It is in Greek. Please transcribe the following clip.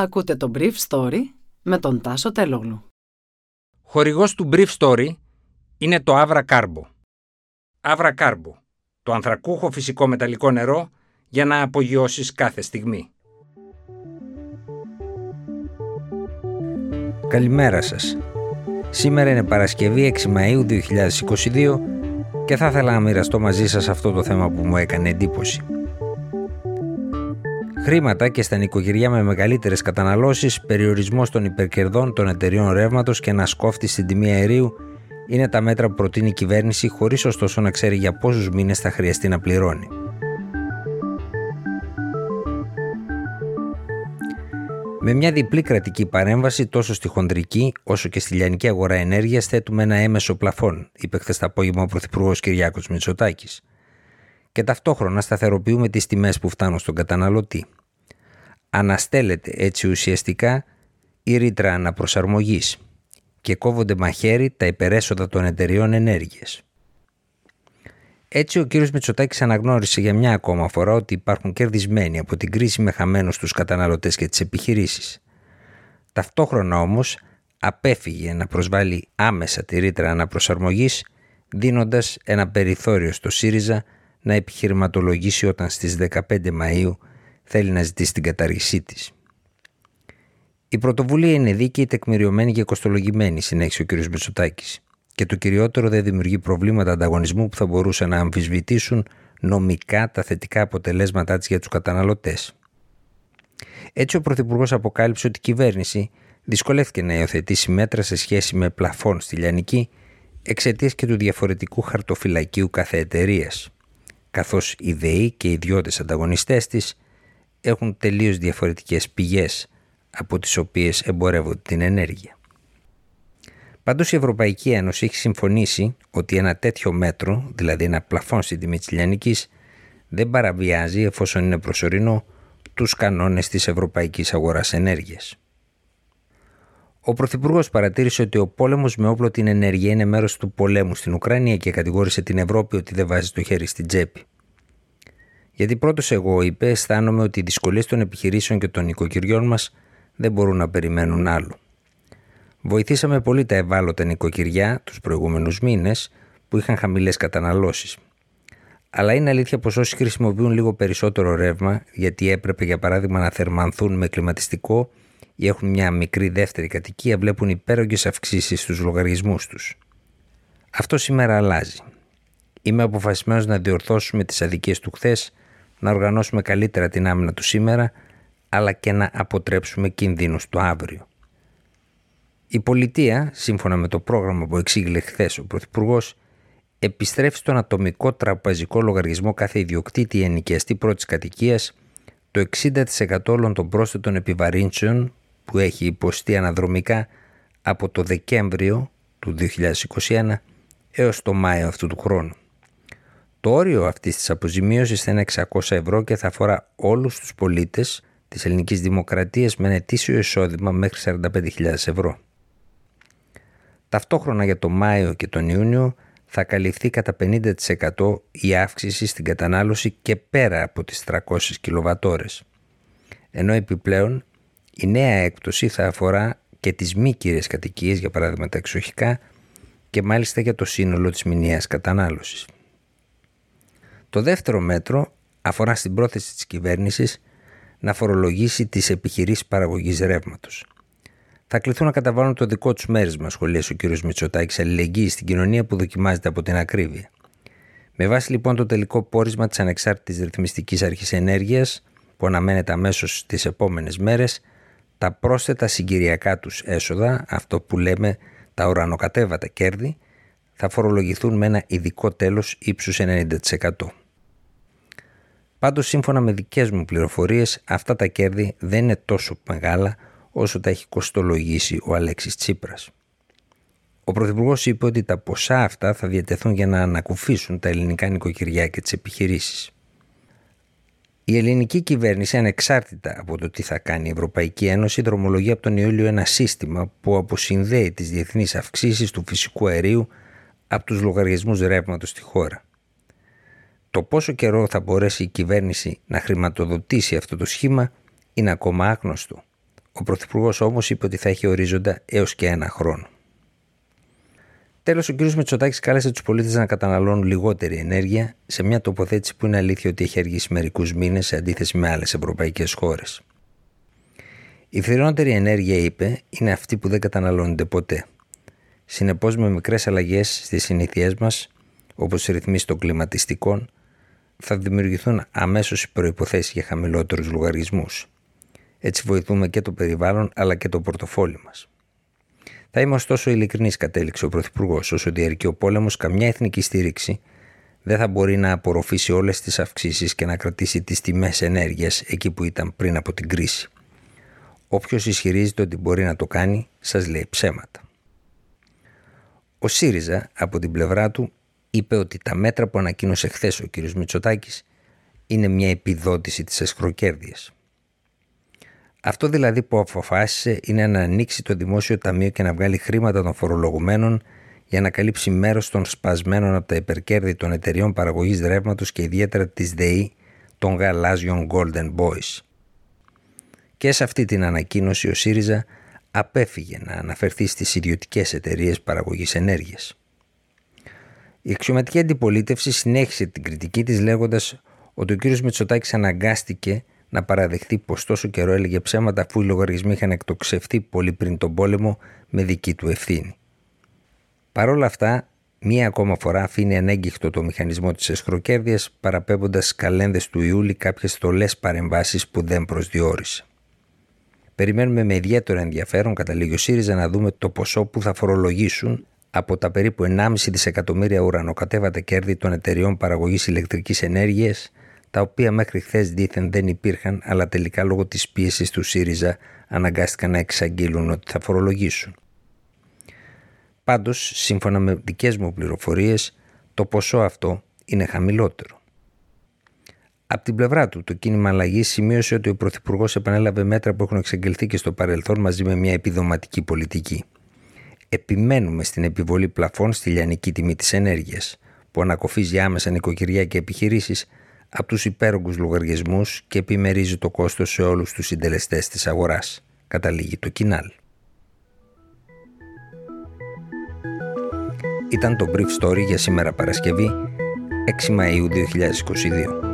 Ακούτε το Brief Story με τον Τάσο Τελόγλου. Χορηγός του Brief Story είναι το Avra Carbo. Avra Carbo, το ανθρακούχο φυσικό μεταλλικό νερό για να απογειώσεις κάθε στιγμή. Καλημέρα σας. Σήμερα είναι Παρασκευή 6 Μαΐου 2022 και θα ήθελα να μοιραστώ μαζί σας αυτό το θέμα που μου έκανε εντύπωση. Χρήματα και στα νοικοκυριά με μεγαλύτερες καταναλώσεις, περιορισμός των υπερκερδών των εταιριών ρεύματος και ένα σκόφτη στην τιμή αερίου είναι τα μέτρα που προτείνει η κυβέρνηση, χωρίς ωστόσο να ξέρει για πόσους μήνες θα χρειαστεί να πληρώνει. Με μια διπλή κρατική παρέμβαση τόσο στη χοντρική όσο και στη λιανική αγορά ενέργειας θέτουμε ένα έμεσο πλαφόν, είπε χθες το απόγευμα ο Πρωθυπουργός Κυριάκος Μητσοτάκης και ταυτόχρονα σταθεροποιούμε τις τιμές που φτάνουν στον καταναλωτή. Αναστέλλεται έτσι ουσιαστικά η ρήτρα αναπροσαρμογής και κόβονται μαχαίρι τα υπερέσοδα των εταιριών ενέργειας. Έτσι ο κύριος Μητσοτάκης αναγνώρισε για μια ακόμα φορά ότι υπάρχουν κερδισμένοι από την κρίση με χαμένους τους καταναλωτές και τις επιχειρήσεις. Ταυτόχρονα όμως απέφυγε να προσβάλλει άμεσα τη ρήτρα αναπροσαρμογής δίνοντας ένα περιθώριο στο ΣΥΡΙΖΑ να επιχειρηματολογήσει όταν στις 15 Μαΐου θέλει να ζητήσει την καταργησή της. Η πρωτοβουλία είναι δίκαιη, τεκμηριωμένη και κοστολογημένη, συνέχισε ο κ. Μητσοτάκης. Και το κυριότερο δεν δημιουργεί προβλήματα ανταγωνισμού που θα μπορούσαν να αμφισβητήσουν νομικά τα θετικά αποτελέσματά της για τους καταναλωτές. Έτσι, ο Πρωθυπουργός αποκάλυψε ότι η κυβέρνηση δυσκολεύτηκε να υιοθετήσει μέτρα σε σχέση με πλαφόν στη Λιανική εξαιτίας και του διαφορετικού χαρτοφυλακίου κάθε εταιρείας καθώς οι ΔΕΗ και οι ιδιώτες ανταγωνιστές της έχουν τελείως διαφορετικές πηγές από τις οποίες εμπορεύονται την ενέργεια. Πάντως η Ευρωπαϊκή Ένωση έχει συμφωνήσει ότι ένα τέτοιο μέτρο, δηλαδή ένα πλαφόν στην τιμή της λιανικής, δεν παραβιάζει εφόσον είναι προσωρινό τους κανόνες της Ευρωπαϊκής Αγοράς Ενέργειας. Ο Πρωθυπουργός παρατήρησε ότι ο πόλεμος με όπλο την ενέργεια είναι μέρος του πολέμου στην Ουκρανία και κατηγόρησε την Ευρώπη ότι δεν βάζει το χέρι στην τσέπη. Γιατί πρώτος εγώ, είπε, αισθάνομαι ότι οι δυσκολίες των επιχειρήσεων και των οικοκυριών μας δεν μπορούν να περιμένουν άλλο. Βοηθήσαμε πολύ τα ευάλωτα νοικοκυριά τους προηγούμενους μήνες που είχαν χαμηλές καταναλώσεις. Αλλά είναι αλήθεια πως όσοι χρησιμοποιούν λίγο περισσότερο ρεύμα, γιατί έπρεπε για παράδειγμα να θερμανθούν με κλιματιστικό ή έχουν μια μικρή δεύτερη κατοικία βλέπουν υπέρογγες αυξήσεις στους λογαριασμούς τους. Αυτό σήμερα αλλάζει. Είμαι αποφασισμένος να διορθώσουμε τις αδικίες του χθες, να οργανώσουμε καλύτερα την άμυνα του σήμερα, αλλά και να αποτρέψουμε κινδύνους το αύριο. Η πολιτεία, σύμφωνα με το πρόγραμμα που εξήγηλε χθες ο Πρωθυπουργός, επιστρέφει στον ατομικό τραπεζικό λογαριασμό κάθε ιδιοκτήτη ενοικιαστή πρώτης κατοικίας το 60% όλων των πρόσθετων επιβαρύνσεων που έχει υποστεί αναδρομικά από το Δεκέμβριο του 2021 έως το Μάιο αυτού του χρόνου. Το όριο αυτής της αποζημίωσης θα είναι 600 ευρώ και θα αφορά όλους τους πολίτες της ελληνικής δημοκρατίας με ένα ετήσιο εισόδημα μέχρι 45.000 ευρώ. Ταυτόχρονα για το Μάιο και τον Ιούνιο θα καλυφθεί κατά 50% η αύξηση στην κατανάλωση και πέρα από τις 300 κιλοβατόρες. Ενώ επιπλέον η νέα έκπτωση θα αφορά και τις μη κύριες κατοικίες, για παράδειγμα τα εξοχικά, και μάλιστα για το σύνολο της μηνιαίας κατανάλωσης. Το δεύτερο μέτρο αφορά στην πρόθεση της κυβέρνησης να φορολογήσει τις επιχειρήσεις παραγωγής ρεύματος. Θα κληθούν να καταβάλουν το δικό τους μέρισμα, σχολίασε ο κ. Μητσοτάκης, αλληλεγγύη στην κοινωνία που δοκιμάζεται από την ακρίβεια. Με βάση λοιπόν το τελικό πόρισμα της Ανεξάρτητης Ρυθμιστικής Αρχής Ενέργειας, που αναμένεται αμέσως τις επόμενες μέρες, τα πρόσθετα συγκυριακά τους έσοδα, αυτό που λέμε τα ουρανοκατέβατα κέρδη, θα φορολογηθούν με ένα ειδικό τέλος ύψους 90%. Πάντως σύμφωνα με δικές μου πληροφορίες αυτά τα κέρδη δεν είναι τόσο μεγάλα όσο τα έχει κοστολογήσει ο Αλέξης Τσίπρας. Ο Πρωθυπουργός είπε ότι τα ποσά αυτά θα διατεθούν για να ανακουφίσουν τα ελληνικά νοικοκυριά και τις επιχειρήσεις. Η ελληνική κυβέρνηση, ανεξάρτητα από το τι θα κάνει η Ευρωπαϊκή Ένωση, δρομολογεί από τον Ιούλιο ένα σύστημα που αποσυνδέει τις διεθνείς αυξήσεις του φυσικού αερίου από τους λογαριασμούς ρεύματος στη χώρα. Το πόσο καιρό θα μπορέσει η κυβέρνηση να χρηματοδοτήσει αυτό το σχήμα είναι ακόμα άγνωστο. Ο Πρωθυπουργός όμως είπε ότι θα έχει ορίζοντα έως και ένα χρόνο. Τέλος, ο κ. Μητσοτάκη κάλεσε τους πολίτες να καταναλώνουν λιγότερη ενέργεια σε μια τοποθέτηση που είναι αλήθεια ότι έχει αργήσει μερικούς μήνες σε αντίθεση με άλλες ευρωπαϊκές χώρες. Η φθηνότερη ενέργεια, είπε, είναι αυτή που δεν καταναλώνεται ποτέ. Συνεπώς, με μικρές αλλαγές στις συνήθειές μας, όπως οι ρυθμίσεις των κλιματιστικών, θα δημιουργηθούν αμέσως οι προποθέσει για χαμηλότερους λογαριασμούς. Έτσι βοηθούμε και το περιβάλλον αλλά και το πορτοφόλι μας. Θα είμαι ωστόσο ειλικρινής, κατέληξε ο Πρωθυπουργός, όσο διαρκεί ο πόλεμος, καμιά εθνική στήριξη δεν θα μπορεί να απορροφήσει όλες τις αυξήσεις και να κρατήσει τις τιμές ενέργειας εκεί που ήταν πριν από την κρίση. Όποιος ισχυρίζεται ότι μπορεί να το κάνει, σας λέει ψέματα. Ο ΣΥΡΙΖΑ από την πλευρά του είπε ότι τα μέτρα που ανακοίνωσε χθες ο κ. Μητσοτάκης είναι μια επιδότηση της εσχροκέρδεια. Αυτό δηλαδή που αποφάσισε είναι να ανοίξει το δημόσιο ταμείο και να βγάλει χρήματα των φορολογουμένων για να καλύψει μέρος των σπασμένων από τα υπερκέρδη των εταιριών παραγωγής ρεύματος και ιδιαίτερα της ΔΕΗ των γαλάζιων Golden Boys. Και σε αυτή την ανακοίνωση ο ΣΥΡΙΖΑ απέφυγε να αναφερθεί στις ιδιωτικές εταιρείες παραγωγής ενέργειας. Η αξιωματική αντιπολίτευση συνέχισε την κριτική της λέγοντας ότι ο κ. Μητσοτάκης αναγκάστηκε να παραδεχτεί πως τόσο καιρό έλεγε ψέματα αφού οι λογαριασμοί είχαν εκτοξευτεί πολύ πριν τον πόλεμο με δική του ευθύνη. Παρ' όλα αυτά, μία ακόμα φορά αφήνει ανέγκυχτο το μηχανισμό της εσχροκέρδεια, παραπέμποντας στι καλένδες του Ιούλη κάποιες στολέ παρεμβάσεις που δεν προσδιορίσε. Περιμένουμε με ιδιαίτερο ενδιαφέρον, καταλήγει ο ΣΥΡΙΖΑ, να δούμε το ποσό που θα φορολογήσουν από τα περίπου 1,5 δισεκατομμύρια ουρανοκατέβατα κέρδη των εταιριών παραγωγής ηλεκτρικής ενέργειας, τα οποία μέχρι χθες δήθεν δεν υπήρχαν, αλλά τελικά λόγω της πίεσης του ΣΥΡΙΖΑ αναγκάστηκαν να εξαγγείλουν ότι θα φορολογήσουν. Πάντως, σύμφωνα με δικές μου πληροφορίες, το ποσό αυτό είναι χαμηλότερο. Από την πλευρά του, το κίνημα αλλαγής σημείωσε ότι ο Πρωθυπουργός επανέλαβε μέτρα που έχουν εξαγγελθεί και στο παρελθόν μαζί με μια επιδοματική πολιτική. Επιμένουμε στην επιβολή πλαφών στη λιανική τιμή της ενέργειας, που ανακοφίζει άμεσα νοικοκυριά και επιχειρήσεις από τους υπέρογκους λογαριασμούς και επιμερίζει το κόστος σε όλους τους συντελεστές της αγοράς, καταλήγει το κοινάλ. Ήταν το Brief Story για σήμερα Παρασκευή 6 Μαΐου 2022.